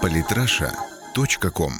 Политраша.ком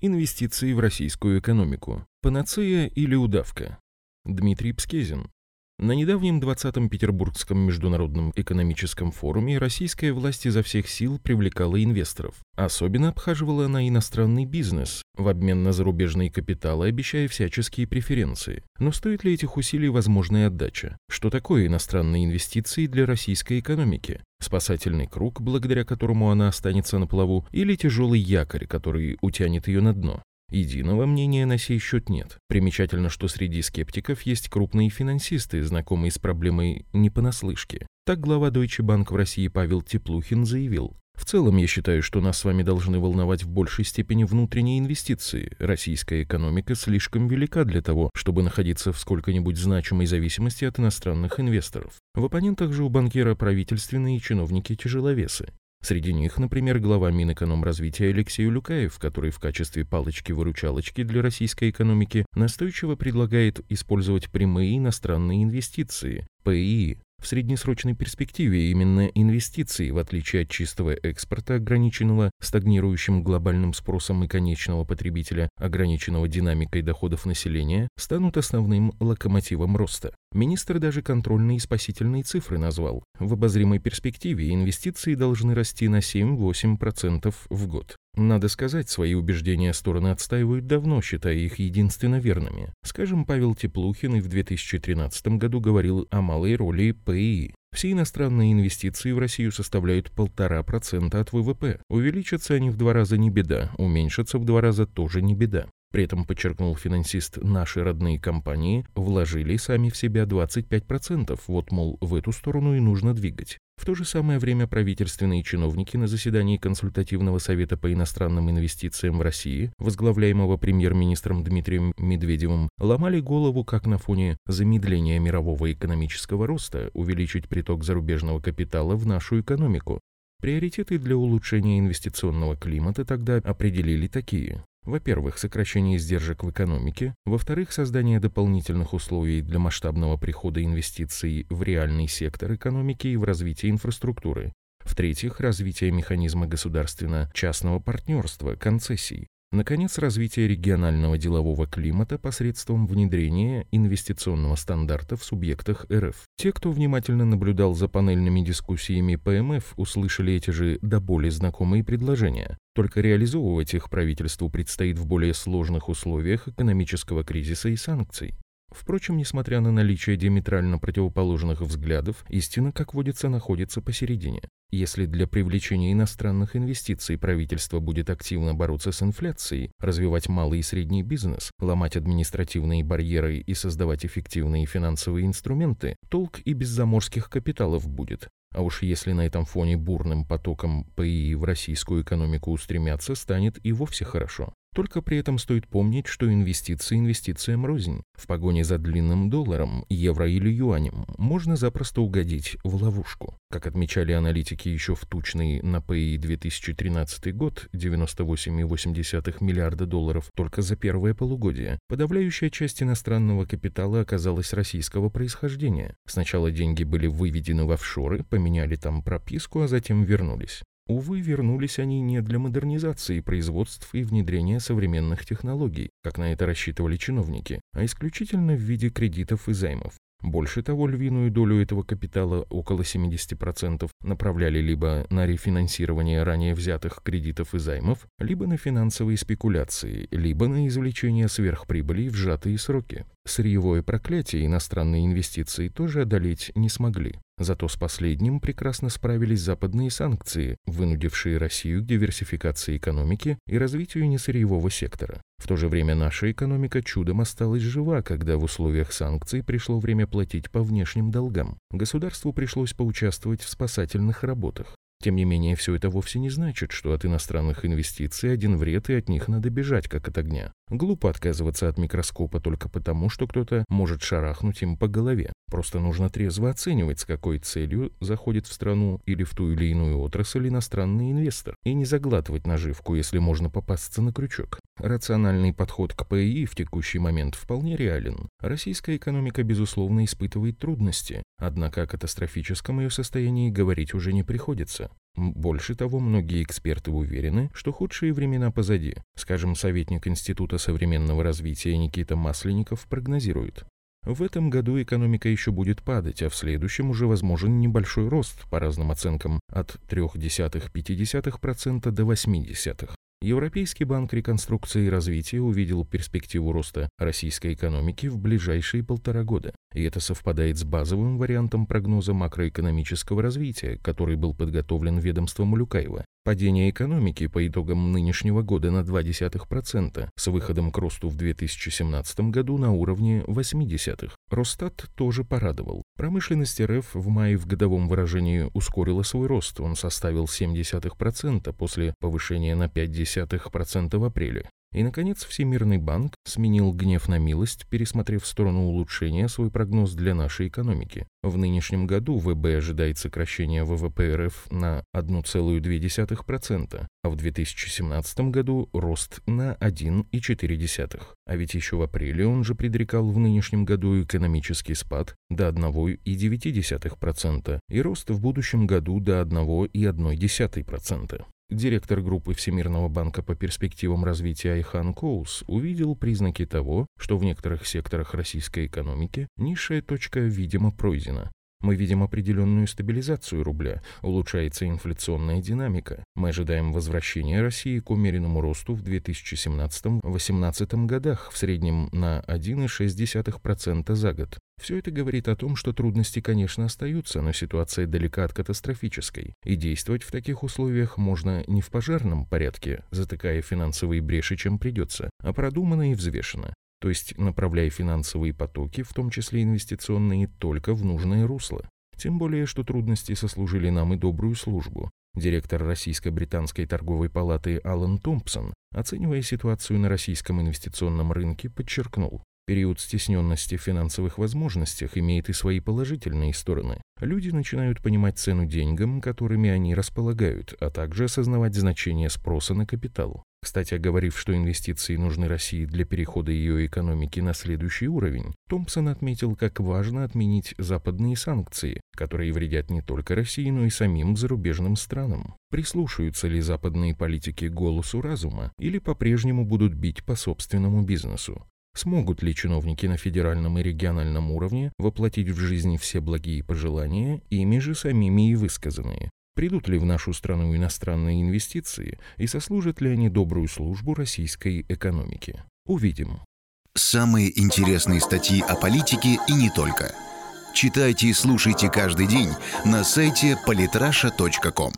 Инвестиции в российскую экономику. Панацея или удавка? Дмитрий Пскезин. На недавнем 20-м Петербургском международном экономическом форуме российская власть изо всех сил привлекала инвесторов. Особенно обхаживала она иностранный бизнес, в обмен на зарубежные капиталы обещая всяческие преференции. Но стоит ли этих усилий возможная отдача? Что такое иностранные инвестиции для российской экономики? Спасательный круг, благодаря которому она останется на плаву, или тяжелый якорь, который утянет ее на дно? Единого мнения на сей счет нет. Примечательно, что среди скептиков есть крупные финансисты, знакомые с проблемой не понаслышке. Так глава Deutsche Bank в России Павел Теплухин заявил, в целом, я считаю, что нас с вами должны волновать в большей степени внутренние инвестиции. Российская экономика слишком велика для того, чтобы находиться в сколько-нибудь значимой зависимости от иностранных инвесторов. В оппонентах же у банкира правительственные чиновники-тяжеловесы. Среди них, например, глава Минэкономразвития Алексей Люкаев, который в качестве палочки-выручалочки для российской экономики настойчиво предлагает использовать прямые иностранные инвестиции, ПИ, в среднесрочной перспективе именно инвестиции, в отличие от чистого экспорта, ограниченного стагнирующим глобальным спросом и конечного потребителя, ограниченного динамикой доходов населения, станут основным локомотивом роста. Министр даже контрольные и спасительные цифры назвал. В обозримой перспективе инвестиции должны расти на 7-8% в год. Надо сказать, свои убеждения стороны отстаивают давно, считая их единственно верными. Скажем, Павел Теплухин и в 2013 году говорил о малой роли ПИ. Все иностранные инвестиции в Россию составляют полтора процента от ВВП. Увеличатся они в два раза не беда, уменьшатся в два раза тоже не беда. При этом, подчеркнул финансист, наши родные компании вложили сами в себя 25%, вот, мол, в эту сторону и нужно двигать. В то же самое время правительственные чиновники на заседании Консультативного совета по иностранным инвестициям в России, возглавляемого премьер-министром Дмитрием Медведевым, ломали голову, как на фоне замедления мирового экономического роста увеличить приток зарубежного капитала в нашу экономику. Приоритеты для улучшения инвестиционного климата тогда определили такие. Во-первых, сокращение издержек в экономике. Во-вторых, создание дополнительных условий для масштабного прихода инвестиций в реальный сектор экономики и в развитие инфраструктуры. В-третьих, развитие механизма государственно-частного партнерства, концессий. Наконец, развитие регионального делового климата посредством внедрения инвестиционного стандарта в субъектах РФ. Те, кто внимательно наблюдал за панельными дискуссиями ПМФ, услышали эти же до боли знакомые предложения. Только реализовывать их правительству предстоит в более сложных условиях экономического кризиса и санкций. Впрочем, несмотря на наличие диаметрально противоположных взглядов, истина, как водится, находится посередине. Если для привлечения иностранных инвестиций правительство будет активно бороться с инфляцией, развивать малый и средний бизнес, ломать административные барьеры и создавать эффективные финансовые инструменты, толк и без заморских капиталов будет. А уж если на этом фоне бурным потоком ПИ в российскую экономику устремятся, станет и вовсе хорошо. Только при этом стоит помнить, что инвестиции инвестициям рознь. В погоне за длинным долларом, евро или юанем можно запросто угодить в ловушку. Как отмечали аналитики еще в тучный на ПИ 2013 год, 98,8 миллиарда долларов только за первое полугодие, подавляющая часть иностранного капитала оказалась российского происхождения. Сначала деньги были выведены в офшоры, поменяли там прописку, а затем вернулись. Увы, вернулись они не для модернизации производств и внедрения современных технологий, как на это рассчитывали чиновники, а исключительно в виде кредитов и займов. Больше того, львиную долю этого капитала, около 70%, направляли либо на рефинансирование ранее взятых кредитов и займов, либо на финансовые спекуляции, либо на извлечение сверхприбыли в сжатые сроки. Сырьевое проклятие иностранные инвестиции тоже одолеть не смогли. Зато с последним прекрасно справились западные санкции, вынудившие Россию к диверсификации экономики и развитию несырьевого сектора. В то же время наша экономика чудом осталась жива, когда в условиях санкций пришло время платить по внешним долгам. Государству пришлось поучаствовать в спасательных работах. Тем не менее, все это вовсе не значит, что от иностранных инвестиций один вред и от них надо бежать, как от огня. Глупо отказываться от микроскопа только потому, что кто-то может шарахнуть им по голове. Просто нужно трезво оценивать, с какой целью заходит в страну или в ту или иную отрасль иностранный инвестор, и не заглатывать наживку, если можно попасться на крючок. Рациональный подход к ПИ в текущий момент вполне реален. Российская экономика, безусловно, испытывает трудности, однако о катастрофическом ее состоянии говорить уже не приходится. Больше того, многие эксперты уверены, что худшие времена позади. Скажем, советник Института современного развития Никита Масленников прогнозирует. В этом году экономика еще будет падать, а в следующем уже возможен небольшой рост, по разным оценкам, от 0,3-0,5% до 0,8%. Европейский банк реконструкции и развития увидел перспективу роста российской экономики в ближайшие полтора года. И это совпадает с базовым вариантом прогноза макроэкономического развития, который был подготовлен ведомством Улюкаева. Падение экономики по итогам нынешнего года на 0,2% с выходом к росту в 2017 году на уровне 0,8%. Росстат тоже порадовал. Промышленность РФ в мае в годовом выражении ускорила свой рост. Он составил 0,7% после повышения на 0,5% в апреле. И, наконец, Всемирный банк сменил гнев на милость, пересмотрев в сторону улучшения свой прогноз для нашей экономики. В нынешнем году ВБ ожидает сокращения ВВП РФ на 1,2%, а в 2017 году рост на 1,4%. А ведь еще в апреле он же предрекал в нынешнем году экономический спад до 1,9% и рост в будущем году до 1,1%. Директор группы Всемирного банка по перспективам развития Айхан Коус увидел признаки того, что в некоторых секторах российской экономики низшая точка, видимо, пройдена. Мы видим определенную стабилизацию рубля, улучшается инфляционная динамика. Мы ожидаем возвращения России к умеренному росту в 2017-2018 годах в среднем на 1,6% за год. Все это говорит о том, что трудности, конечно, остаются, но ситуация далека от катастрофической, и действовать в таких условиях можно не в пожарном порядке, затыкая финансовые бреши, чем придется, а продуманно и взвешенно то есть направляя финансовые потоки, в том числе инвестиционные, только в нужное русло. Тем более, что трудности сослужили нам и добрую службу. Директор Российско-британской торговой палаты Алан Томпсон, оценивая ситуацию на российском инвестиционном рынке, подчеркнул, Период стесненности в финансовых возможностях имеет и свои положительные стороны. Люди начинают понимать цену деньгам, которыми они располагают, а также осознавать значение спроса на капитал. Кстати, оговорив, что инвестиции нужны России для перехода ее экономики на следующий уровень, Томпсон отметил, как важно отменить западные санкции, которые вредят не только России, но и самим зарубежным странам. Прислушаются ли западные политики голосу разума или по-прежнему будут бить по собственному бизнесу? Смогут ли чиновники на федеральном и региональном уровне воплотить в жизнь все благие пожелания, ими же самими и высказанные? Придут ли в нашу страну иностранные инвестиции и сослужат ли они добрую службу российской экономике? Увидим. Самые интересные статьи о политике и не только. Читайте и слушайте каждый день на сайте polytrasha.com.